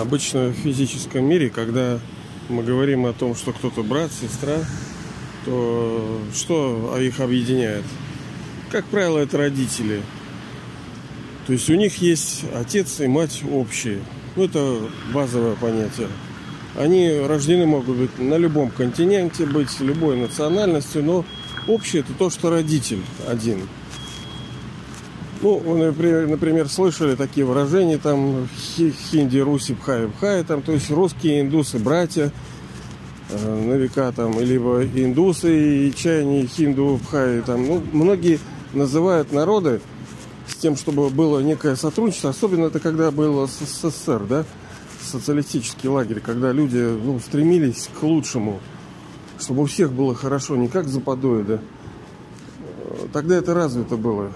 Обычно в физическом мире, когда мы говорим о том, что кто-то брат, сестра, то что их объединяет? Как правило, это родители. То есть у них есть отец и мать общие. Ну, это базовое понятие. Они рождены могут быть на любом континенте, быть любой национальностью, но общее это то, что родитель один. Ну, например, слышали такие выражения, там, хинди, руси, бхай, бхай, там, то есть русские индусы, братья, э, на века, там, либо индусы, и чайни, хинду, бхай, там, ну, многие называют народы с тем, чтобы было некое сотрудничество, особенно это когда было СССР, да, социалистический лагерь, когда люди ну, стремились к лучшему, чтобы у всех было хорошо, не как западое, да. Тогда это развито было.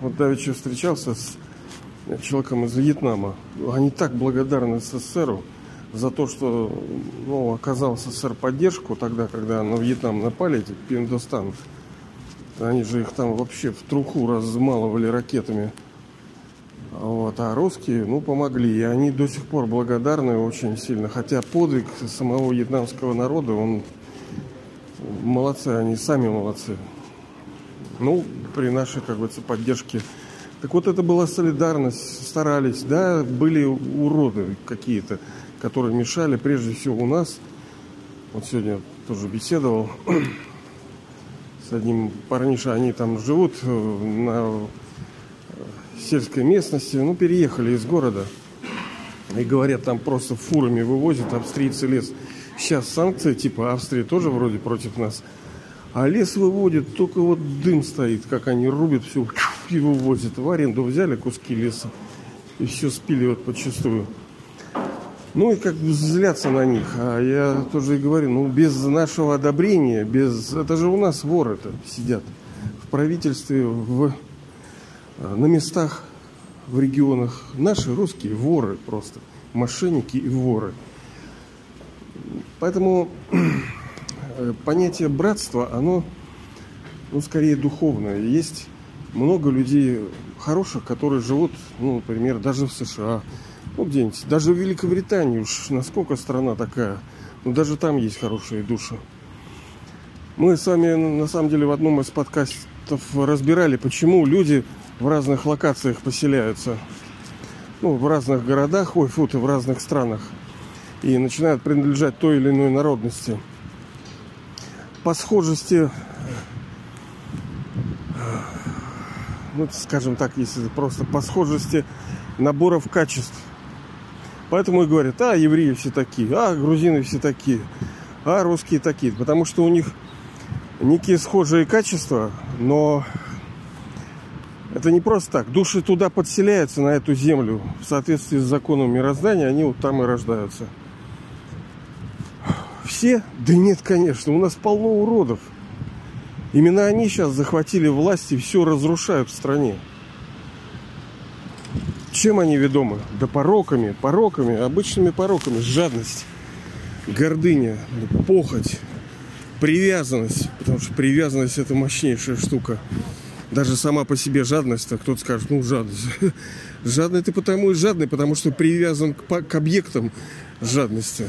Вот давеча встречался с человеком из Вьетнама. Они так благодарны СССРу за то, что ну, оказал СССР поддержку тогда, когда на Вьетнам напали, эти Пиндостан. Они же их там вообще в труху размалывали ракетами. Вот, а русские, ну, помогли. И они до сих пор благодарны очень сильно. Хотя подвиг самого вьетнамского народа, он молодцы, они сами молодцы. Ну, при нашей, как говорится, поддержке. Так вот, это была солидарность, старались, да, были уроды какие-то, которые мешали, прежде всего, у нас. Вот сегодня тоже беседовал с одним парнишей, они там живут э, на сельской местности, ну, переехали из города. И говорят, там просто фурами вывозят австрийцы лес. Сейчас санкции, типа Австрия тоже вроде против нас. А лес выводит, только вот дым стоит, как они рубят все и вывозят. В аренду взяли куски леса и все спили вот подчастую. Ну и как бы злятся на них. А я тоже и говорю, ну без нашего одобрения, без... Это же у нас воры-то сидят в правительстве, в на местах в регионах наши русские воры просто, мошенники и воры. Поэтому понятие братства, оно, ну, скорее духовное. Есть много людей хороших, которые живут, ну, например, даже в США, ну, где-нибудь, даже в Великобритании, уж насколько страна такая, ну, даже там есть хорошие души. Мы с вами, на самом деле, в одном из подкастов разбирали, почему люди в разных локациях поселяются. Ну, в разных городах, ой, фу, в разных странах. И начинают принадлежать той или иной народности. По схожести, ну, скажем так, если просто по схожести наборов качеств. Поэтому и говорят, а, евреи все такие, а, грузины все такие, а, русские такие. Потому что у них некие схожие качества, но это не просто так. Души туда подселяются, на эту землю. В соответствии с законом мироздания, они вот там и рождаются. Все? Да нет, конечно. У нас полно уродов. Именно они сейчас захватили власть и все разрушают в стране. Чем они ведомы? Да пороками, пороками, обычными пороками. Жадность, гордыня, похоть, привязанность. Потому что привязанность это мощнейшая штука даже сама по себе жадность, а кто-то скажет, ну, жадность. Жадный ты потому и жадный, потому что привязан к, к объектам жадности.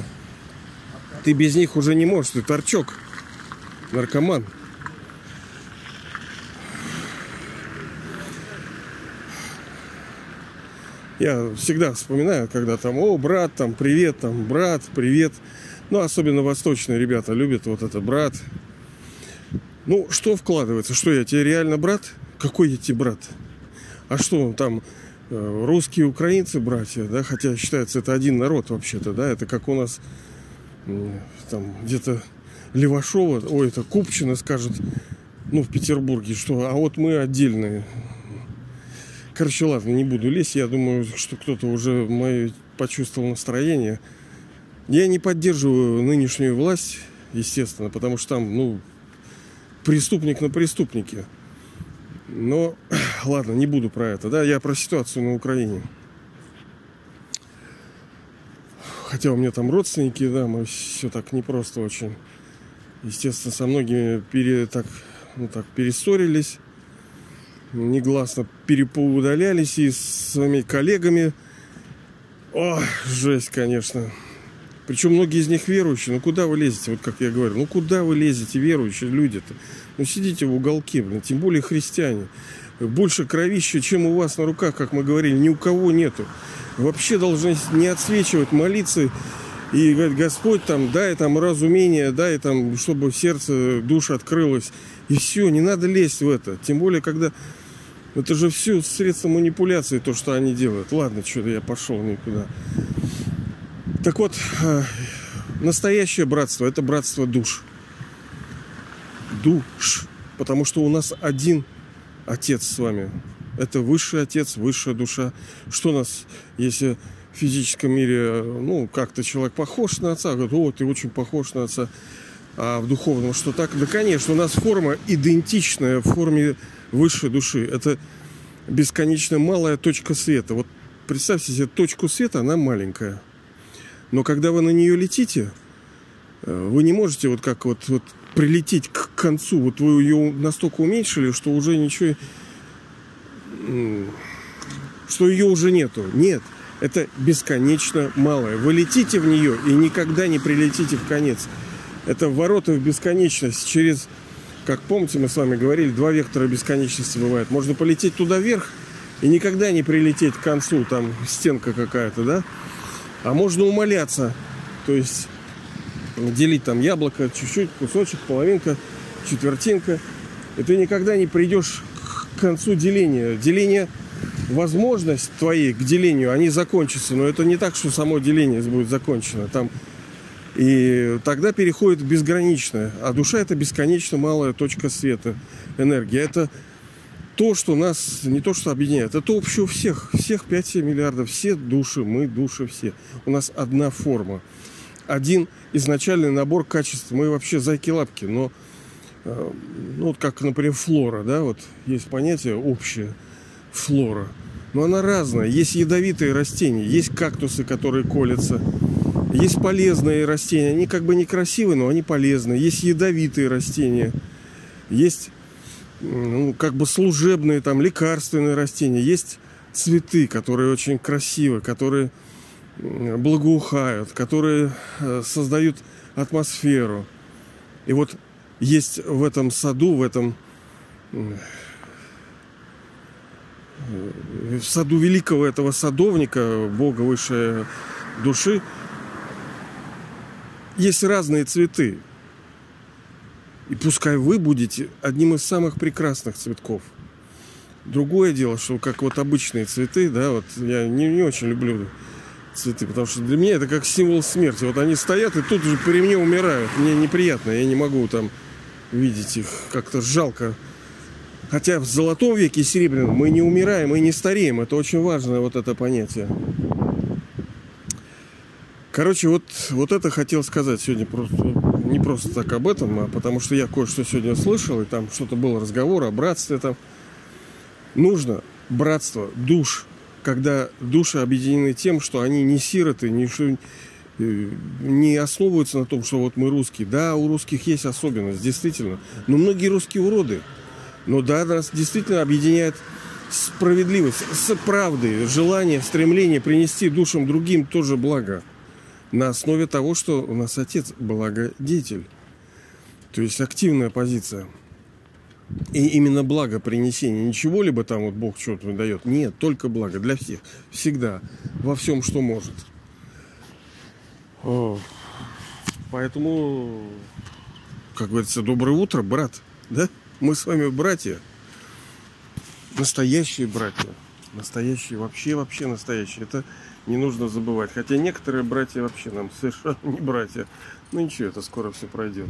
Ты без них уже не можешь, ты торчок, наркоман. Я всегда вспоминаю, когда там, о, брат, там, привет, там, брат, привет. Ну, особенно восточные ребята любят вот это брат, ну, что вкладывается? Что я тебе реально брат? Какой я тебе брат? А что там э, русские украинцы братья, да, хотя считается это один народ вообще-то, да, это как у нас там где-то Левашова, ой, это Купчина скажет, ну, в Петербурге, что, а вот мы отдельные. Короче, ладно, не буду лезть, я думаю, что кто-то уже мое почувствовал настроение. Я не поддерживаю нынешнюю власть, естественно, потому что там, ну, преступник на преступнике. Но, ладно, не буду про это, да, я про ситуацию на Украине. Хотя у меня там родственники, да, мы все так непросто очень. Естественно, со многими пере, так, ну, так перессорились, негласно перепоудалялись и с своими коллегами О, жесть, конечно. Причем многие из них верующие. Ну куда вы лезете? Вот как я говорю. Ну куда вы лезете, верующие люди-то? Ну сидите в уголке, блин. Тем более христиане. Больше кровища, чем у вас на руках, как мы говорили. Ни у кого нету. Вообще должны не отсвечивать, молиться и говорит, Господь там, дай там разумение, дай там, чтобы сердце, душа открылась. И все, не надо лезть в это. Тем более, когда это же все средства манипуляции, то, что они делают. Ладно, что-то я пошел никуда. Так вот, э, настоящее братство – это братство душ. Душ. Потому что у нас один Отец с вами. Это высший Отец, высшая душа. Что нас, если в физическом мире, ну, как-то человек похож на отца, говорит, о, ты очень похож на отца, а в духовном что так? Да, конечно, у нас форма идентичная в форме высшей души. Это бесконечно малая точка света. Вот представьте себе точку света, она маленькая. Но когда вы на нее летите, э, вы не можете вот как вот, вот прилететь к концу. Вот вы ее настолько уменьшили, что уже ничего... Что ее уже нету. Нет. Это бесконечно малое. Вы летите в нее и никогда не прилетите в конец. Это ворота в бесконечность через как помните, мы с вами говорили, два вектора бесконечности бывает. Можно полететь туда вверх и никогда не прилететь к концу, там стенка какая-то, да? А можно умоляться, то есть делить там яблоко, чуть-чуть, кусочек, половинка, четвертинка. И ты никогда не придешь к концу деления. Деление, возможность твоей к делению, они закончатся. Но это не так, что само деление будет закончено. Там и тогда переходит безграничное. А душа это бесконечно малая точка света, энергия. Это то, что нас не то, что объединяет, это общее у всех. Всех 5-7 миллиардов. Все души, мы души все. У нас одна форма. Один изначальный набор качеств. Мы вообще зайки-лапки, но ну, вот как, например, флора, да, вот есть понятие общее флора. Но она разная. Есть ядовитые растения, есть кактусы, которые колятся, есть полезные растения, они как бы некрасивые, но они полезные. Есть ядовитые растения, есть ну, как бы служебные, там, лекарственные растения. Есть цветы, которые очень красивы, которые благоухают, которые э, создают атмосферу. И вот есть в этом саду, в этом э, в саду великого этого садовника, Бога высшей души, есть разные цветы. И пускай вы будете одним из самых прекрасных цветков. Другое дело, что как вот обычные цветы, да, вот я не, не очень люблю цветы, потому что для меня это как символ смерти. Вот они стоят и тут же при мне умирают. Мне неприятно, я не могу там видеть их, как-то жалко. Хотя в золотом веке и серебряном мы не умираем, мы не стареем. Это очень важное вот это понятие. Короче, вот, вот это хотел сказать сегодня просто не просто так об этом, а потому что я кое-что сегодня слышал, и там что-то было разговор о братстве там. Нужно братство душ, когда души объединены тем, что они не сироты, не, не основываются на том, что вот мы русские. Да, у русских есть особенность, действительно. Но многие русские уроды. Но да, нас действительно объединяет справедливость, с правдой, желание, стремление принести душам другим тоже благо на основе того, что у нас отец благодетель. То есть активная позиция. И именно благо принесения. Ничего либо там вот Бог что-то дает. Нет, только благо для всех. Всегда. Во всем, что может. О. Поэтому, как говорится, доброе утро, брат. Да? Мы с вами братья. Настоящие братья. Настоящие, вообще, вообще настоящие. Это не нужно забывать. Хотя некоторые братья вообще нам совершенно не братья. Ну ничего, это скоро все пройдет.